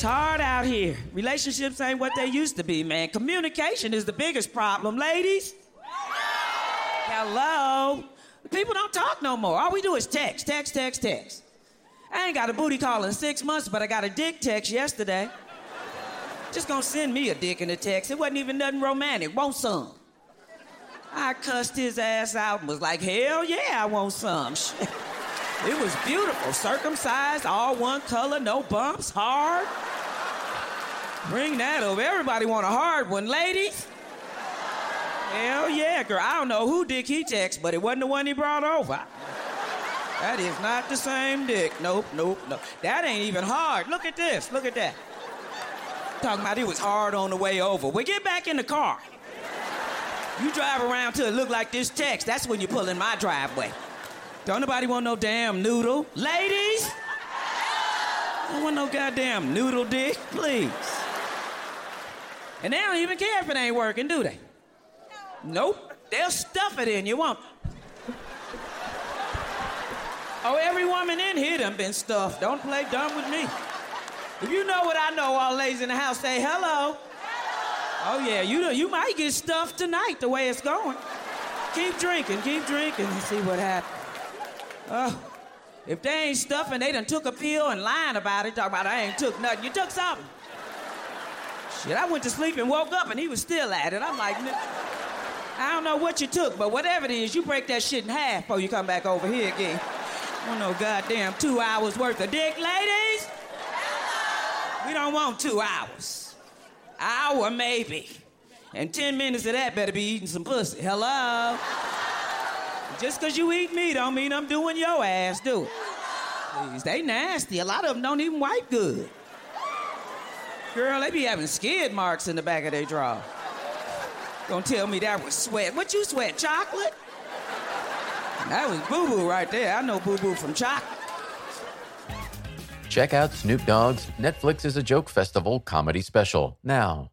It's hard out here. Relationships ain't what they used to be, man. Communication is the biggest problem, ladies. Hello. People don't talk no more. All we do is text, text, text, text. I ain't got a booty call in six months, but I got a dick text yesterday. Just gonna send me a dick in a text. It wasn't even nothing romantic. Want some? I cussed his ass out and was like, hell yeah, I want some. It was beautiful. Circumcised, all one color, no bumps, hard. Bring that over. Everybody want a hard one, ladies. Hell yeah, girl. I don't know who dick he text, but it wasn't the one he brought over. That is not the same dick. Nope, nope, nope. That ain't even hard. Look at this. Look at that. Talking about it was hard on the way over. Well, get back in the car. You drive around till it look like this text. That's when you pull in my driveway. Don't nobody want no damn noodle. Ladies! Don't want no goddamn noodle dick, please. And they don't even care if it ain't working, do they? No. Nope. They'll stuff it in you, won't Oh, every woman in here done been stuffed. Don't play dumb with me. If you know what I know, all ladies in the house say hello. Oh yeah, you you might get stuffed tonight the way it's going. Keep drinking, keep drinking, and see what happens. Oh, if they ain't stuffing, they done took a pill and lying about it, talking about I ain't took nothing. You took something. Shit, I went to sleep and woke up and he was still at it. I'm like, I don't know what you took, but whatever it is, you break that shit in half before you come back over here again. I don't know goddamn two hours worth of dick, ladies. We don't want two hours. Hour maybe. And 10 minutes of that better be eating some pussy. Hello? Just because you eat me don't mean I'm doing your ass, do it? Please, they nasty. A lot of them don't even wipe good. Girl, they be having skid marks in the back of their draw. Don't tell me that was sweat. What you sweat, chocolate? That was Boo Boo right there. I know Boo Boo from chocolate. Check out Snoop Dogg's Netflix is a Joke Festival comedy special now.